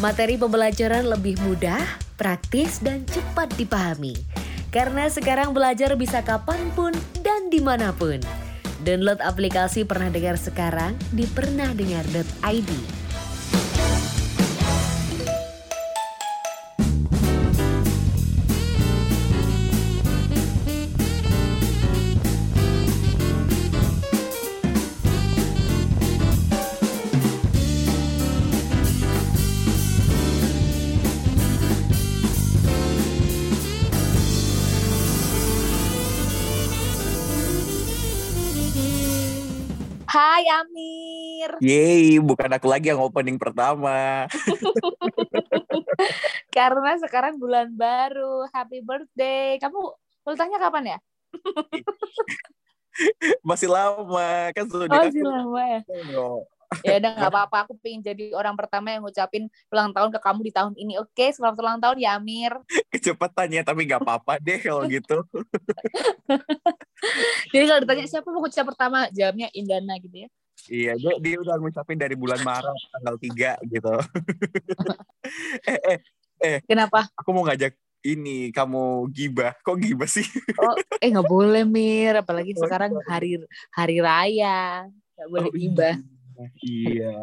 Materi pembelajaran lebih mudah, praktis, dan cepat dipahami. Karena sekarang belajar bisa kapan pun dan di mana pun. Download aplikasi Pernah Dengar sekarang di pernahdengar.id. Hai Amir. Yeay, bukan aku lagi yang opening pertama. Karena sekarang bulan baru. Happy birthday. Kamu ultahnya kapan ya? Masih lama kan sudah. Oh, masih lama ya. Oh, Ya udah nggak apa-apa. Aku pengen jadi orang pertama yang ngucapin ulang tahun ke kamu di tahun ini. Oke, selamat ulang tahun ya Amir. Kecepatannya tapi nggak apa-apa deh kalau gitu. Jadi kalau ditanya siapa mau ngucap pertama, jawabnya Indana gitu ya. Iya, dia, dia udah ngucapin dari bulan Maret tanggal 3 gitu. eh, eh, eh, Kenapa? aku mau ngajak ini kamu gibah. Kok gibah sih? Oh, eh nggak boleh Mir, apalagi Oh, sekarang iya. hari hari raya. Nggak boleh Oh, gibah. Iya.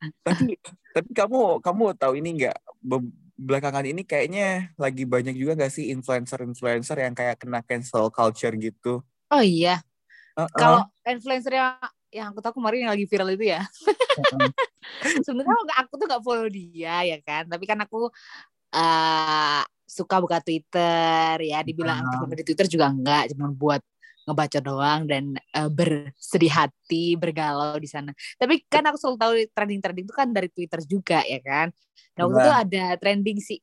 tapi tapi kamu kamu tahu ini nggak Be- belakangan ini kayaknya lagi banyak juga nggak sih influencer-influencer yang kayak kena cancel culture gitu. Oh iya, Uh-uh. kalau influencer yang yang aku tahu kemarin yang lagi viral itu ya. Sebenarnya aku tuh nggak follow dia ya kan, tapi kan aku eh suka buka Twitter ya, dibilang aktif banget di Twitter juga enggak, cuma buat ngebaca doang dan eh, bersedih hati, bergalau di sana. Tapi kan aku selalu tahu trending-trending itu kan dari Twitter juga ya kan. Nah, waktu Iya. itu ada trending si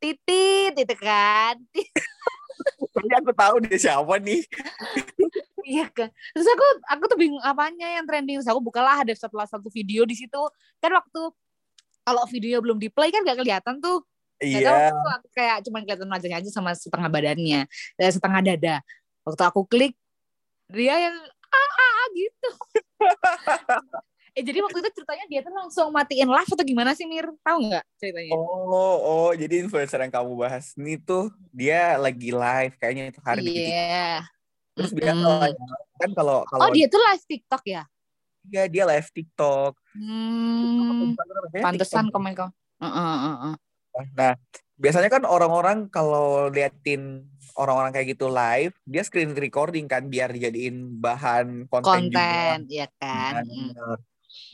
titit itu kan. Kayaknya aku tahu dia siapa nih. Iya kan. Terus aku aku tuh bingung apanya yang trending. Terus aku bukalah ada setelah satu video di situ. Kan waktu kalau video belum di play kan gak kelihatan tuh. Iya. tuh aku kayak cuma kelihatan wajahnya aja sama setengah badannya, dan setengah dada. Waktu aku klik dia yang ah, ah, ah, gitu. eh jadi waktu itu ceritanya dia tuh langsung matiin live atau gimana sih Mir? Tahu nggak ceritanya? Oh, oh, jadi influencer yang kamu bahas ini tuh dia lagi live kayaknya itu hari Iya. bikin Terus lah ya. kan kalau kalau Oh dia tuh live TikTok ya? dia dia live TikTok. Hmm, pantesan komen kau. Heeh, heeh. Nah, biasanya kan orang-orang kalau liatin orang-orang kayak gitu live, dia screen recording kan biar dijadiin bahan konten, juga. konten ya kan Mm. Bener.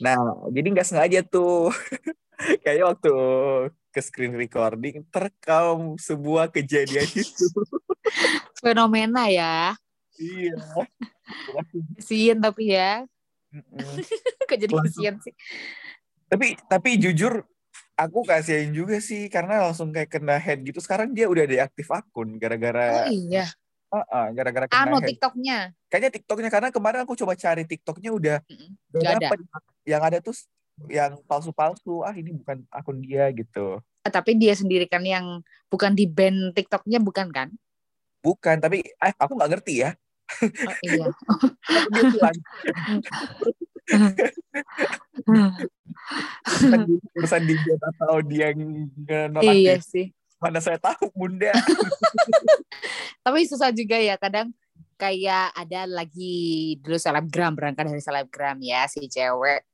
Nah, jadi nggak sengaja tuh. Kayaknya waktu ke screen recording terekam sebuah kejadian itu. fenomena ya iya. kesian tapi ya Mm-mm. kok jadi Langsung. kesian sih tapi tapi jujur aku kasihin juga sih karena langsung kayak kena head gitu. Sekarang dia udah deaktif akun oh gara-gara iya uh-uh, gara-gara kena anu head. tiktoknya Kayaknya TikToknya karena kemarin aku coba cari TikToknya udah dapet. Yang ada tuh yang palsu-palsu. Ah ini bukan akun dia gitu. Eh, tapi dia sendiri kan yang bukan di band tiktoknya bukan kan Bukan, tapi eh aku nggak ngerti ya. oh, iya dia urusan di, urusan di band atau dia nonaktif. iya sih Mana saya tahu bunda. tapi susah juga ya kadang kayak ada lagi dulu selebgram berangkat dari selebgram ya si cewek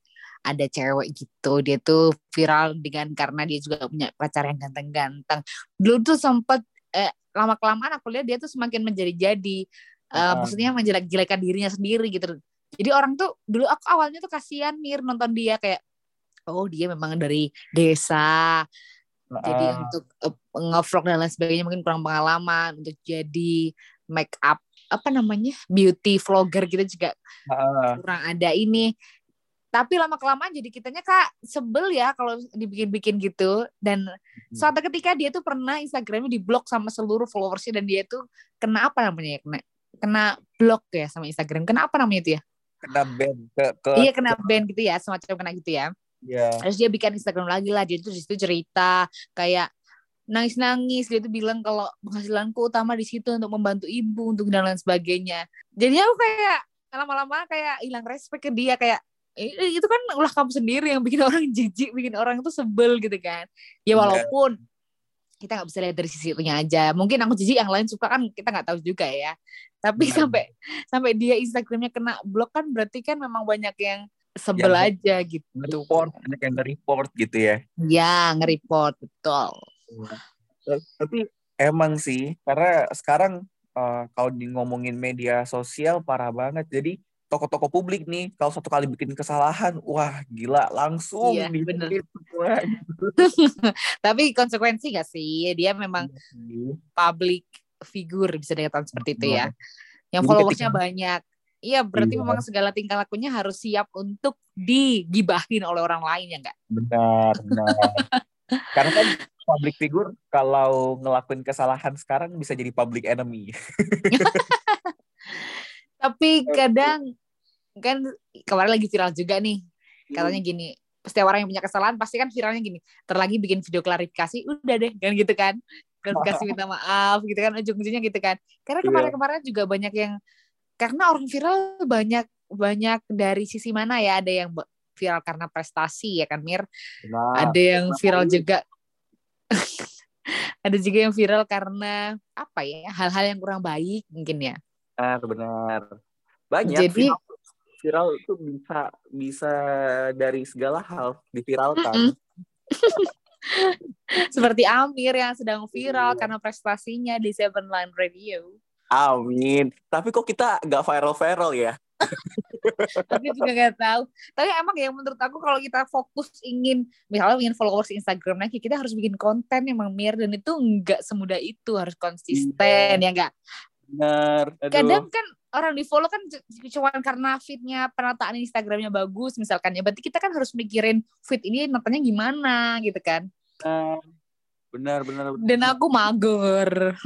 ada cewek gitu dia tuh viral dengan karena dia juga punya pacar yang ganteng-ganteng dulu tuh sempet eh, lama kelamaan aku lihat dia tuh semakin menjadi-jadi Eh, Ah. maksudnya menjelek-jelekan dirinya sendiri gitu jadi orang tuh dulu aku awalnya tuh kasihan mir nonton dia kayak oh dia memang dari desa jadi untuk uh, nge-vlog dan lain sebagainya mungkin kurang pengalaman untuk jadi make up apa namanya beauty vlogger gitu juga ah, kurang ada ini. Tapi lama kelamaan jadi kitanya kak sebel ya kalau dibikin-bikin gitu. Dan suatu ketika dia tuh pernah Instagramnya diblok sama seluruh followersnya dan dia tuh kena apa namanya ya kena kena blok ya sama Instagram. Kena apa namanya itu ya? Kena band ke ke iya kena ban gitu ya semacam kena gitu ya ya terus dia bikin Instagram lagi lah dia tuh di situ cerita kayak nangis nangis dia tuh bilang kalau penghasilanku utama di situ untuk membantu ibu untuk dan lain sebagainya. Jadi aku kayak lama-lama kayak hilang respect ke dia kayak i- itu kan ulah kamu sendiri yang bikin orang jijik bikin orang itu sebel gitu kan. Ya Iya. walaupun kita nggak bisa lihat dari sisi itunya aja. Mungkin aku jijik yang lain suka kan kita nggak tahu juga ya. Tapi Benar. sampai sampai dia Instagramnya kena blok kan berarti kan memang banyak yang sebel Yang aja gitu. report banyak yang report gitu ya. Ya nge-report betul. Tapi emang sih karena sekarang eh, kalau di ngomongin media sosial parah banget. Jadi toko-toko publik nih kalau satu kali bikin kesalahan wah gila langsung Iya, bener. tapi konsekuensi gak sih? Dia memang Iya public figure bisa dikatakan seperti itu ya. Yang Jadi followersnya banyak iya berarti Iya. memang segala tingkah lakunya harus siap untuk digibahin oleh orang lain ya enggak benar benar. Karena kan public figure kalau ngelakuin kesalahan sekarang bisa jadi public enemy. Tapi kadang kan kemarin lagi viral juga nih katanya gini setiap orang yang punya kesalahan pasti kan viralnya gini terlagi bikin video klarifikasi udah deh kan gitu kan. Klarifikasi minta maaf gitu kan ujung-ujungnya gitu kan. Karena Iya. kemarin-kemarin juga banyak yang karena orang viral banyak banyak dari sisi mana ya? Ada yang viral karena prestasi ya kan Mir? Nah, ada yang viral juga. Ada juga yang viral karena apa ya? Hal-hal yang kurang baik mungkin ya? Benar benar. Banyak Jadi- viral, viral itu bisa bisa dari segala hal diviralkan. Seperti Amir yang sedang viral Iya. karena prestasinya di Seven Line Radio amin. Tapi kok kita nggak viral viral ya? Tapi juga nggak tahu. Tapi emang ya menurut aku kalau kita fokus ingin misalnya ingin followers Instagram lagi kita harus bikin konten emang Mir dan itu nggak semudah itu. Harus konsisten ya nggak? Benar kadang kan orang di follow kan cuma karena fitnya penataan Instagramnya bagus misalkan ya. Berarti kita kan harus mikirin fit ini natanya gimana gitu kan benar benar benar. Dan aku mager.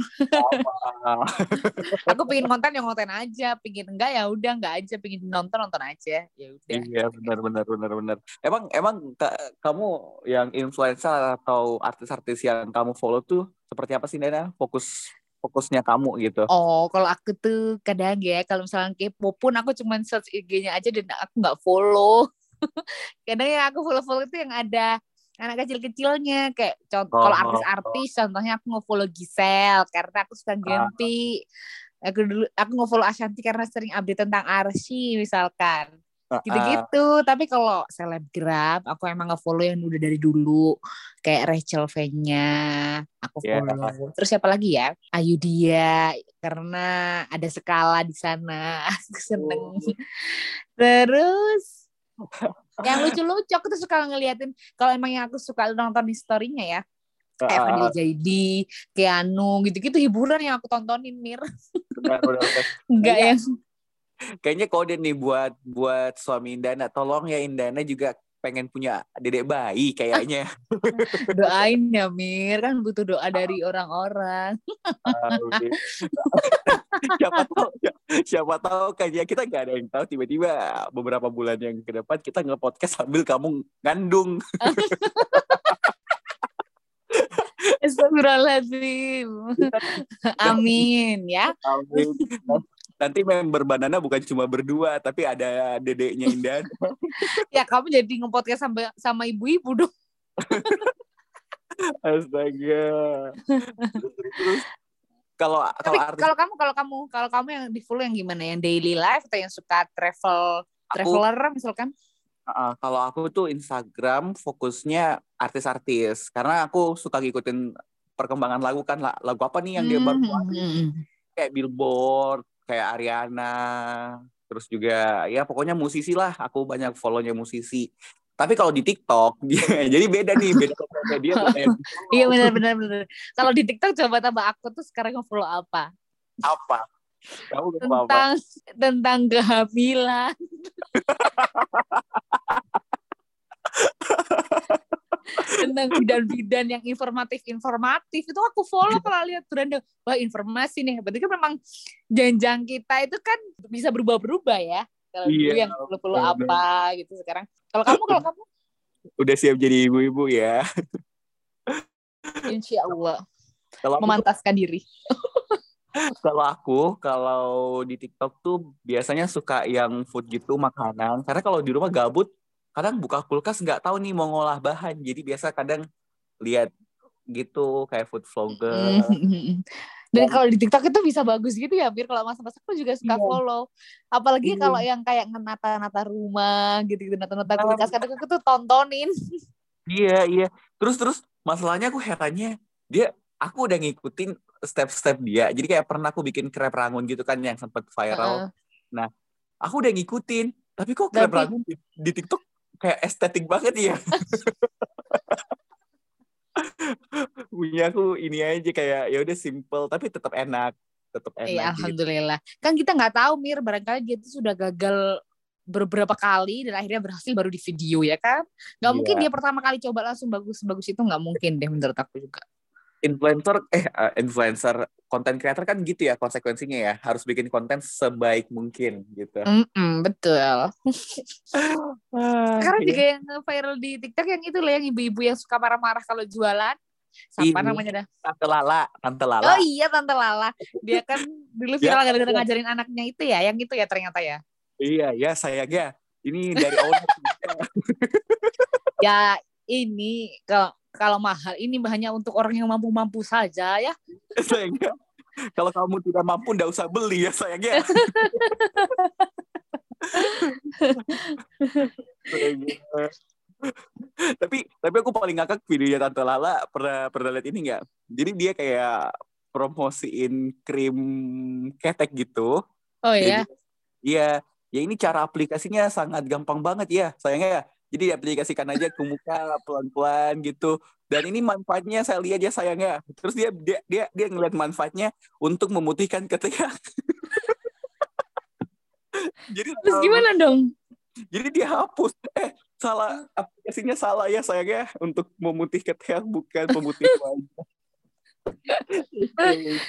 Aku pengen konten yang konten aja. Pengen enggak ya udah enggak aja. Pengen nonton nonton aja. Ya udah. Iya benar benar benar benar. Emang emang ka- kamu yang influencer atau artis-artis yang kamu follow tuh seperti apa sih Nena? Fokus fokusnya kamu gitu. Oh kalau aku tuh kadang ya kalau misalnya kepo pun aku cuman search IG-nya aja dan aku nggak follow. Kadang yang aku follow follow itu yang ada anak kecil-kecilnya kayak contoh kalau Oh. artis-artis contohnya aku nge-follow Giselle karena aku suka Gempi aku dulu aku nge-follow Ashanti karena sering update tentang Arsy misalkan. Ah, gitu-gitu. Tapi kalau selebgram aku emang nge-follow yang udah dari dulu. Kayak Rachel V-nya aku Ya. follow. Terus siapa lagi ya? Ayu Dia karena ada skala di sana. Aku seneng. Oh. terus yang lucu-lucu aku tuh suka ngeliatin kalau emang yang aku suka nonton di story-nya ya. Kayak ah, Fadil Jaidi, Keanu gitu-gitu hiburan yang aku tontonin Mir. Enggak yang kayaknya kode nih buat buat suami Indana. Tolong ya Indana juga pengen punya dedek bayi kayaknya. Doain ya Mir. Kan butuh doa dari orang-orang. Siapa tahu siapa tahu kan ya kita nggak ada yang tahu tiba-tiba beberapa bulan yang ke depan kita nge-podcast sambil kamu ngandung. Astagfirullahaladzim. Amin ya. Amin. Nanti member banana bukan cuma berdua tapi ada dedeknya Indan. Ya kamu jadi nge-podcast sama sama ibu-ibu dong. Astaga. Terus, kalau kalau artis kalau kamu kalau kamu kalau kamu yang di follow yang gimana? Yang daily life atau yang suka travel traveler misalkan? Uh, kalau aku tuh Instagram fokusnya artis-artis. Karena aku suka ngikutin perkembangan lagu kan. La- lagu apa nih yang dia baru keluarin. Hmm, kayak Billboard kayak Ariana terus juga ya pokoknya musisi lah. Aku banyak follownya musisi. Tapi kalau di TikTok dia jadi beda nih beda kontennya dia iya benar benar benar. Kalau di TikTok coba tambah aku tuh sekarang nge-follow apa? Apa? Kamu tentang tentang kehamilan tentang bidan-bidan yang informatif-informatif. Itu aku follow kalau lihat beranda wah informasi nih. Berarti kan memang janjang kita itu kan bisa berubah-berubah ya. Kalau dulu Iya, yang perlu-perlu apa gitu sekarang. Kalau kamu kalau kamu? Udah siap jadi ibu-ibu ya. Insya Allah kalau aku memantaskan diri. Kalau aku kalau di TikTok tuh biasanya suka yang food gitu makanan. Karena kalau di rumah gabut kadang buka kulkas nggak tahu nih mau ngolah bahan jadi biasa kadang lihat gitu kayak food vlogger Dan kalau di TikTok itu bisa bagus gitu ya, Mir. Kalau masak-masak aku juga suka Iya. follow. Apalagi Iya. kalau yang kayak ngenata-nata rumah gitu-gitu, nata-nata kulkas. Kadang aku tuh tontonin. Iya, iya. Terus terus masalahnya aku herannya dia aku udah ngikutin step-step dia. Jadi kayak pernah aku bikin krep rangun gitu kan yang sempat viral. Heeh. Aku udah ngikutin, tapi kok krep rangun di, di TikTok kayak estetik banget ya. Punya aku ini aja kayak ya udah simple tapi tetap enak, tetap enak. Iya, gitu. alhamdulillah. Kan kita nggak tahu Mir, barangkali dia tuh sudah gagal beberapa kali dan akhirnya berhasil baru di video ya kan? Nggak Iya. mungkin dia pertama kali coba langsung bagus-bagus itu nggak mungkin deh menurut aku juga. Influencer eh eh, influencer content creator kan gitu ya konsekuensinya ya harus bikin konten sebaik mungkin gitu. Mm-mm, betul. Ah, Sekarang iya. juga yang viral di TikTok yang itu loh yang ibu-ibu yang suka marah-marah kalau jualan. Siapa namanya dah? Tante Lala, Tante Lala. Oh iya Tante Lala. Dia kan dulu Ya. viral gara-gara ngajarin anaknya itu ya, yang itu ya ternyata ya. Iya, ya sayangnya ini dari owner. Ya ini kalau kalau mahal ini hanya untuk orang yang mampu-mampu saja ya. sayangnya. Kalau kamu tidak mampu, nggak usah beli ya sayangnya. Tapi tapi aku paling ngakak videonya Tante Lala pernah pernah lihat ini nggak? Jadi dia kayak promosiin krim ketek gitu. Oh ya. Jadi, Iya, ya ini cara aplikasinya sangat gampang banget ya, sayangnya ya. Jadi diaplikasikan aja ke muka pelan-pelan gitu. Dan ini manfaatnya saya lihat ya sayangnya. Terus dia dia dia, dia ngeliat manfaatnya untuk memutihkan ketiak. jadi Terus gimana dong? Jadi dia hapus. Eh, salah aplikasinya salah ya sayangnya untuk memutih ketiak bukan pemutih wajah.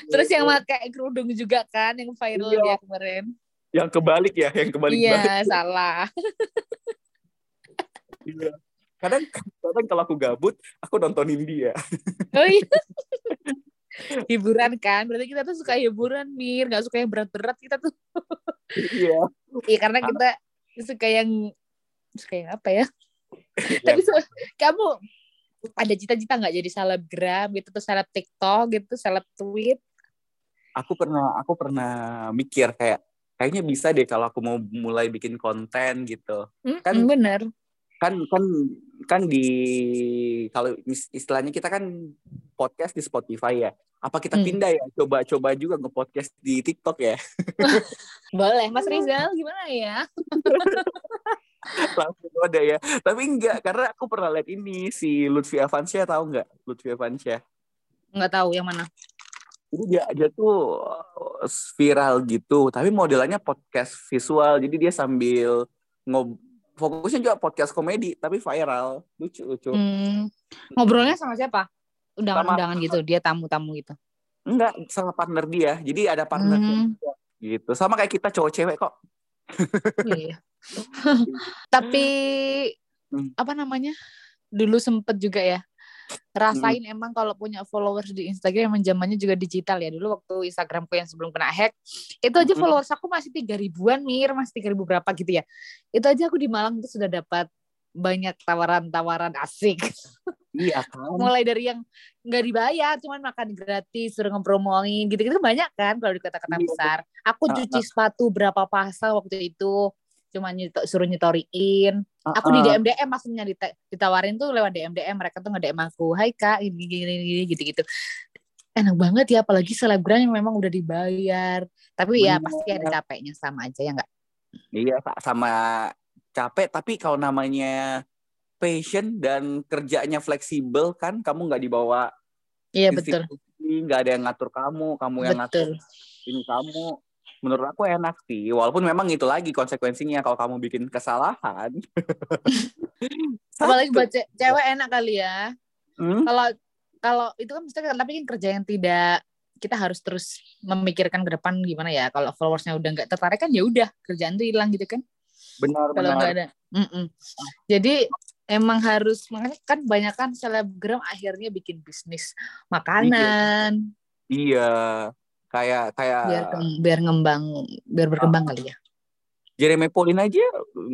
Terus yang pakai kerudung juga kan yang viral Iya. dia kemarin. yang kebalik ya, yang kebalik Iya, salah. Iya. Kadang kadang kalau aku gabut, aku nontonin dia. Oh iya. hiburan kan berarti kita tuh suka hiburan mir nggak suka yang berat-berat kita tuh Iya. iya karena kita suka yang suka yang apa ya Iya. tapi se- kamu ada cita-cita nggak jadi selebgram gitu tuh seleb TikTok gitu seleb tweet Aku pernah aku pernah mikir kayak kayaknya bisa deh kalau aku mau mulai bikin konten gitu. Mm-mm, Kan- bener Kan kan kan di kalau is- istilahnya kita kan podcast di Spotify ya. Apa kita Hmm. pindah ya? Coba-coba juga nge-podcast di TikTok ya. boleh Mas Rizal gimana ya Langsung ada ya. Tapi enggak karena aku pernah lihat ini si Lutfi Avansyah tahu nggak? Lutfi Avansyah. nggak tahu yang mana Jadi dia dia tuh uh, viral gitu, tapi modelannya podcast visual. Jadi dia sambil ngob fokusnya juga podcast komedi, tapi viral, lucu lucu. Hmm, ngobrolnya sama siapa undangan-undangan gitu dia tamu-tamu gitu Enggak sama partner dia. Jadi ada partner Hmm, gitu. Sama kayak kita cowok cewek kok. iya. tapi Hmm. apa namanya dulu sempet juga ya rasain emang kalau punya followers di Instagram emang zamannya juga digital ya. Dulu waktu Instagramku yang sebelum kena hack itu aja Mm-mm. followers aku masih tiga ribuan mir. Masih tiga ribu berapa gitu ya. Itu aja aku di Malang tuh sudah dapat banyak tawaran-tawaran asik. Iya kan? mulai dari yang nggak dibayar cuman makan gratis suruh ngepromoin gitu-gitu banyak kan kalau di kota-kota Iya. besar. Aku cuci sepatu berapa pasang waktu itu cuma nyeto, suruh nyetoriin aku di. DM DM maksudnya dita- ditawarin tuh lewat DM DM mereka tuh nge DM aku Hai kak ini gini gini gitu gitu enak banget ya apalagi selebgram yang memang udah dibayar. Tapi ya Bener. pasti ada capeknya sama aja ya nggak Iya sa- sama capek, tapi kalau namanya passion dan kerjanya fleksibel kan, kamu nggak dibawa iya betul. nggak ada yang ngatur kamu, kamu yang ngatur betul. ini kamu menurut aku enak sih walaupun memang itu lagi konsekuensinya kalau kamu bikin kesalahan. Apalagi buat ce- cewek enak kali ya. Hmm? kalau kalau itu kan mesti tapi kan kerja yang tidak kita harus terus memikirkan ke depan gimana ya. Kalau followersnya udah nggak tertarik kan ya udah kerjaan tuh hilang gitu kan. Benar kalau nggak benar. ada Mm-mm. jadi emang harus makanya kan banyak kan selebgram akhirnya bikin bisnis makanan. Iya Kayak kayak biar biar ngembang biar berkembang kali ya Jeremy Pauline aja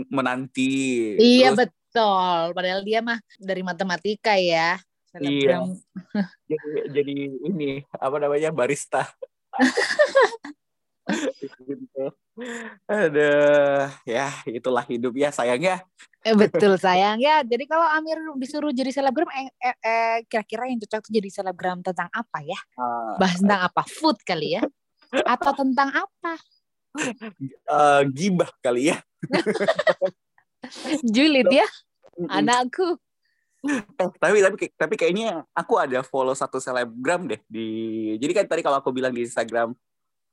menanti. iya Terus betul padahal dia mah dari matematika ya Iya. Jadi, jadi ini apa namanya barista. gitu. Ada ya itulah hidup ya sayangnya. Eh, betul sayang ya. Jadi kalau Amir disuruh jadi selebgram, eh, eh, eh, kira-kira yang cocok tuh jadi selebgram tentang apa ya? Uh, Bahas tentang apa? Food kali ya? Atau tentang apa? uh, gibah kali ya. Julid ya, anakku. Eh, tapi tapi tapi kayaknya aku ada follow satu selebgram deh di. Jadi kan tadi kalau aku bilang di Instagram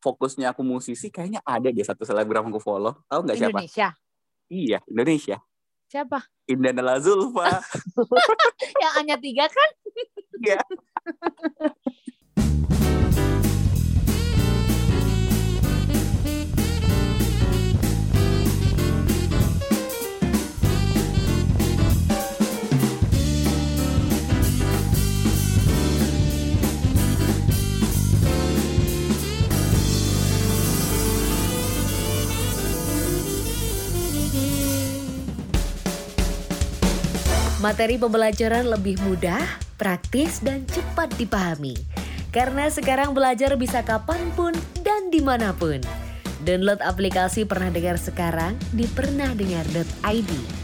fokusnya aku musisi, kayaknya ada deh satu selebgram aku follow. Tahu nggak siapa? Indonesia. Iya Indonesia. Siapa? Indah Nala Zulfa. Yang hanya tiga kan? Iya. Materi pembelajaran lebih mudah, praktis, dan cepat dipahami. Karena sekarang belajar bisa kapan pun dan di mana pun. Download aplikasi Pernah Dengar Sekarang di pernahdengar.id.